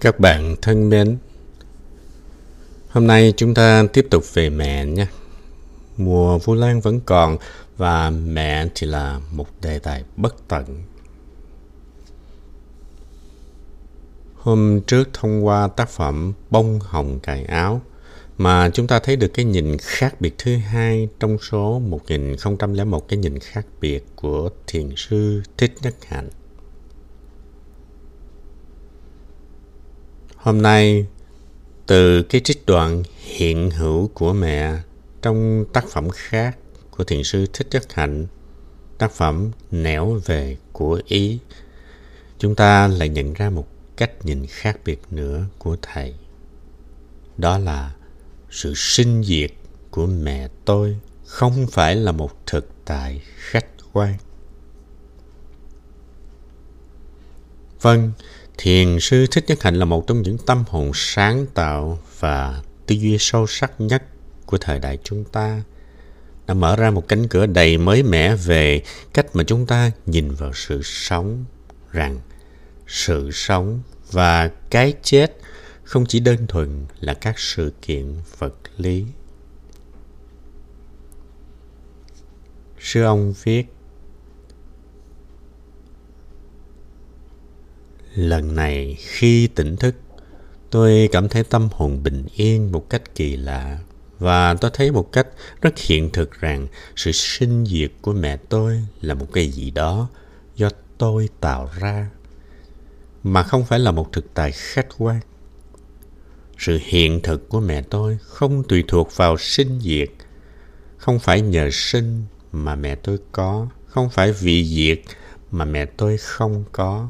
Các bạn thân mến, hôm nay chúng ta tiếp tục về mẹ nhé. Mùa Vu Lan vẫn còn và mẹ thì là một đề tài bất tận. Hôm trước thông qua tác phẩm Bông hồng cài áo mà chúng ta thấy được cái nhìn khác biệt thứ hai trong số 1001 cái nhìn khác biệt của thiền sư Thích Nhất Hạnh. Hôm nay, từ cái trích đoạn hiện hữu của mẹ trong tác phẩm khác của thiền sư Thích Nhất Hạnh, tác phẩm Nẻo về của Ý, chúng ta lại nhận ra một cách nhìn khác biệt nữa của Thầy. Đó là sự sinh diệt của mẹ tôi không phải là một thực tại khách quan. Vâng, Thiền sư Thích Nhất Hạnh là một trong những tâm hồn sáng tạo và tư duy sâu sắc nhất của thời đại chúng ta. Đã mở ra một cánh cửa đầy mới mẻ về cách mà chúng ta nhìn vào sự sống, rằng sự sống và cái chết không chỉ đơn thuần là các sự kiện vật lý. Sư ông viết Lần này khi tỉnh thức, tôi cảm thấy tâm hồn bình yên một cách kỳ lạ. Và tôi thấy một cách rất hiện thực rằng sự sinh diệt của mẹ tôi là một cái gì đó do tôi tạo ra mà không phải là một thực tại khách quan. Sự hiện thực của mẹ tôi không tùy thuộc vào sinh diệt, không phải nhờ sinh mà mẹ tôi có, không phải vì diệt mà mẹ tôi không có.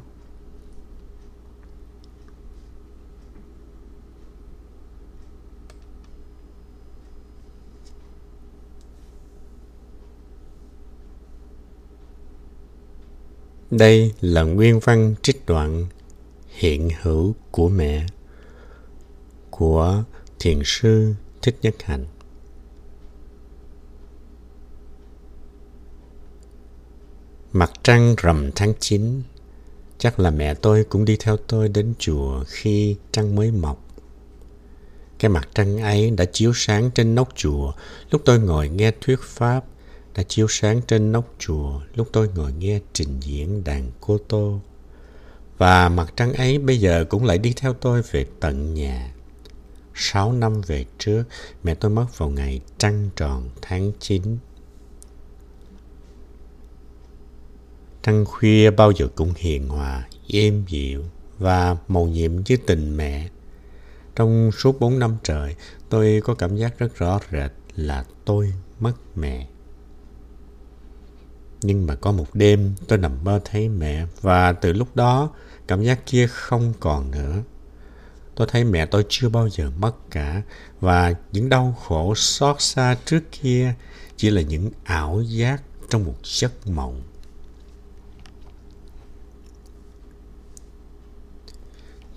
Đây là nguyên văn trích đoạn hiện hữu của mẹ, của thiền sư Thích Nhất Hạnh. Mặt trăng rằm tháng 9 Chắc là mẹ tôi cũng đi theo tôi đến chùa khi trăng mới mọc. Cái mặt trăng ấy đã chiếu sáng trên nóc chùa lúc tôi ngồi nghe thuyết pháp đã chiếu sáng trên nóc chùa lúc tôi ngồi nghe trình diễn đàn cô tô. Và mặt trăng ấy bây giờ cũng lại đi theo tôi về tận nhà. Sáu năm về trước, mẹ tôi mất vào ngày trăng tròn tháng 9. Trăng khuya bao giờ cũng hiền hòa, êm dịu và màu nhiệm với tình mẹ. Trong suốt bốn năm trời, tôi có cảm giác rất rõ rệt là tôi mất mẹ. Nhưng mà có một đêm tôi nằm mơ thấy mẹ và từ lúc đó cảm giác kia không còn nữa. Tôi thấy mẹ tôi chưa bao giờ mất cả và những đau khổ xót xa trước kia chỉ là những ảo giác trong một giấc mộng.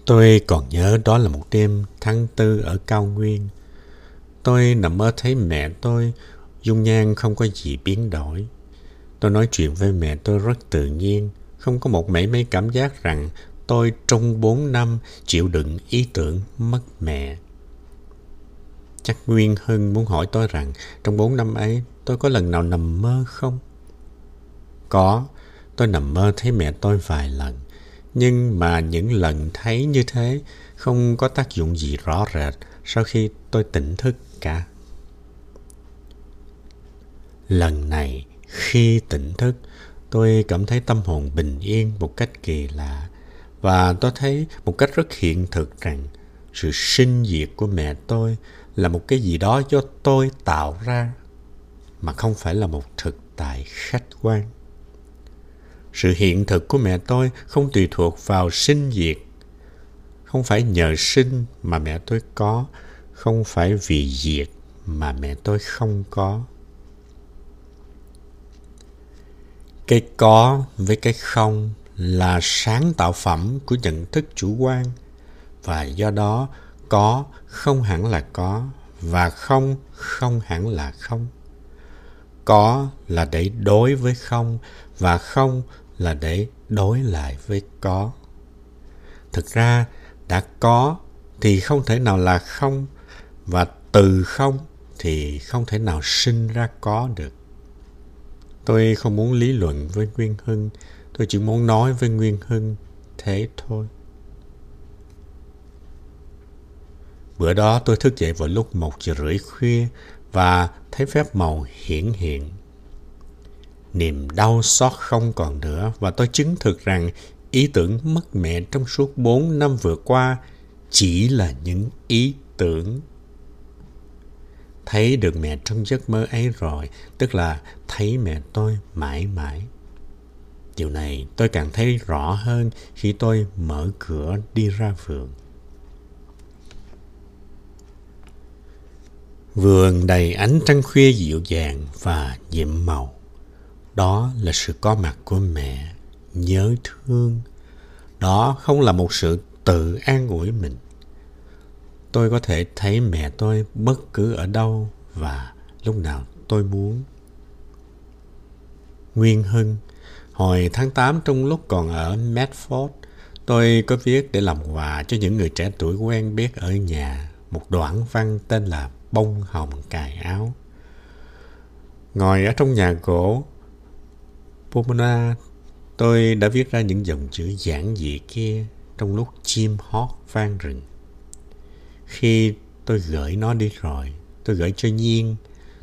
Tôi còn nhớ đó là một đêm tháng tư ở cao nguyên. Tôi nằm mơ thấy mẹ tôi, dung nhan không có gì biến đổi. Tôi nói chuyện với mẹ tôi rất tự nhiên, không có một mảy may cảm giác rằng tôi trong bốn năm chịu đựng ý tưởng mất mẹ. Chắc Nguyên Hưng muốn hỏi tôi rằng trong bốn năm ấy tôi có lần nào nằm mơ không? Có, tôi nằm mơ thấy mẹ tôi vài lần. Nhưng mà những lần thấy như thế không có tác dụng gì rõ rệt sau khi tôi tỉnh thức cả. Lần này khi tỉnh thức, tôi cảm thấy tâm hồn bình yên một cách kỳ lạ và tôi thấy một cách rất hiện thực rằng sự sinh diệt của mẹ tôi là một cái gì đó do tôi tạo ra mà không phải là một thực tại khách quan. Sự hiện thực của mẹ tôi không tùy thuộc vào sinh diệt. Không phải nhờ sinh mà mẹ tôi có, không phải vì diệt mà mẹ tôi không có. Cái có với cái không là sáng tạo phẩm của nhận thức chủ quan. Và do đó có không hẳn là có và không không hẳn là không. Có là để đối với không và không là để đối lại với có. Thực ra đã có thì không thể nào là không và từ không thì không thể nào sinh ra có được. Tôi không muốn lý luận với Nguyên Hưng, tôi chỉ muốn nói với Nguyên Hưng thế thôi. Bữa đó tôi thức dậy vào lúc một giờ rưỡi khuya và thấy phép màu hiển hiện. Niềm đau xót không còn nữa và tôi chứng thực rằng ý tưởng mất mẹ trong suốt bốn năm vừa qua chỉ là những ý tưởng. Thấy được mẹ trong giấc mơ ấy rồi, tức là thấy mẹ tôi mãi mãi. Điều này tôi càng thấy rõ hơn khi tôi mở cửa đi ra vườn. Vườn đầy ánh trăng khuya dịu dàng và nhiệm màu. Đó là sự có mặt của mẹ, nhớ thương. Đó không là một sự tự an ủi mình. Tôi có thể thấy mẹ tôi bất cứ ở đâu và lúc nào tôi muốn. Nguyên Hưng, hồi tháng 8 trong lúc còn ở Medford, tôi có viết để làm quà cho những người trẻ tuổi quen biết ở nhà một đoạn văn tên là Bông hồng cài áo. Ngồi ở trong nhà gỗ Pomona, tôi đã viết ra những dòng chữ giản dị kia trong lúc chim hót vang rừng. Khi tôi gửi nó đi rồi, tôi gửi cho Nhiên,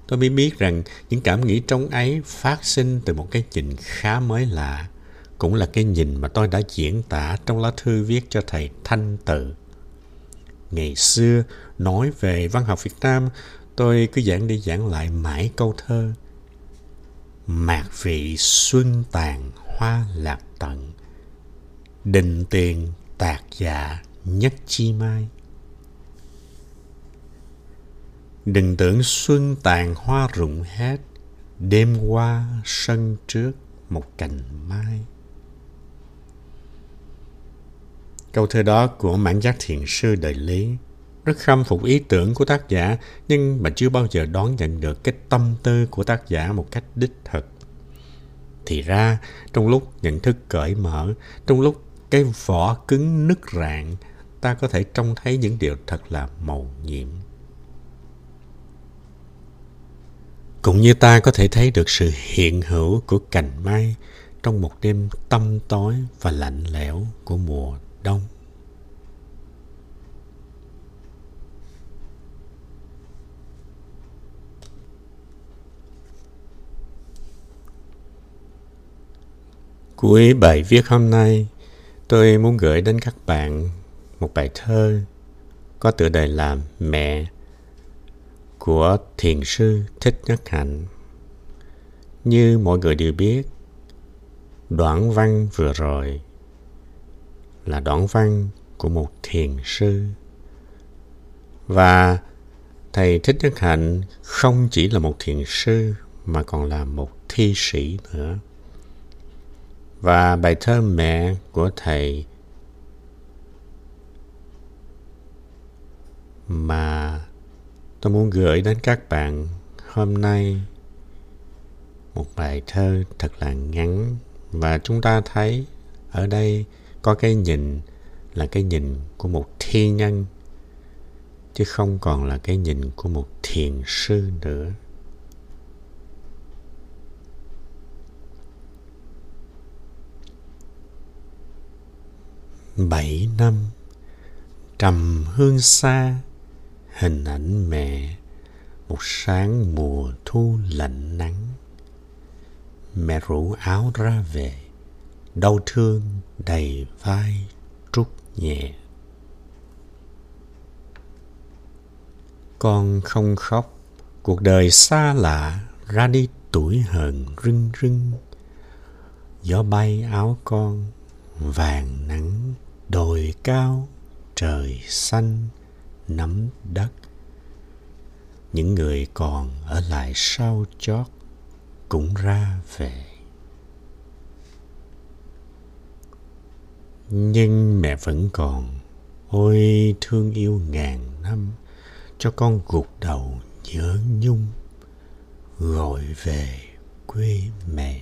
tôi mới biết rằng những cảm nghĩ trong ấy phát sinh từ một cái nhìn khá mới lạ, cũng là cái nhìn mà tôi đã diễn tả trong lá thư viết cho thầy Thanh Tự. Ngày xưa, nói về văn học Việt Nam, tôi cứ giảng đi giảng lại mãi câu thơ. Mạc vị xuân tàn hoa lạc tận, định tiền tạc dạ nhất chi mai. Đừng tưởng xuân tàn hoa rụng hết, đêm qua sân trước một cành mai. Câu thơ đó của mãn giác thiền sư đời Lý rất khâm phục ý tưởng của tác giả nhưng mà chưa bao giờ đón nhận được cái tâm tư của tác giả một cách đích thực. Thì ra, trong lúc nhận thức cởi mở, trong lúc cái vỏ cứng nứt rạn, ta có thể trông thấy những điều thật là màu nhiệm. Cũng như ta có thể thấy được sự hiện hữu của cành mai trong một đêm tăm tối và lạnh lẽo của mùa đông. Cuối bài viết hôm nay, tôi muốn gửi đến các bạn một bài thơ có tựa đề là Mẹ của thiền sư Thích Nhất Hạnh. Như mọi người đều biết, đoạn văn vừa rồi là đoạn văn của một thiền sư. Và thầy Thích Nhất Hạnh không chỉ là một thiền sư mà còn là một thi sĩ nữa. Và bài thơ mẹ của thầy mà tôi muốn gửi đến các bạn hôm nay một bài thơ thật là ngắn và chúng ta thấy ở đây có cái nhìn, là cái nhìn của một thi nhân, chứ không còn là cái nhìn của một thiền sư nữa. Bảy năm trầm hương xa hình ảnh mẹ, một sáng mùa thu lạnh nắng. Mẹ rủ áo ra về, đau thương đầy vai trút nhẹ. Con không khóc, cuộc đời xa lạ, ra đi tuổi hờn rưng rưng. Gió bay áo con, vàng nắng, đồi cao, trời xanh nắm đất. Những người còn ở lại sau chót cũng ra về. Nhưng mẹ vẫn còn, ôi, thương yêu ngàn năm, cho con gục đầu nhớ nhung, gọi về quê mẹ.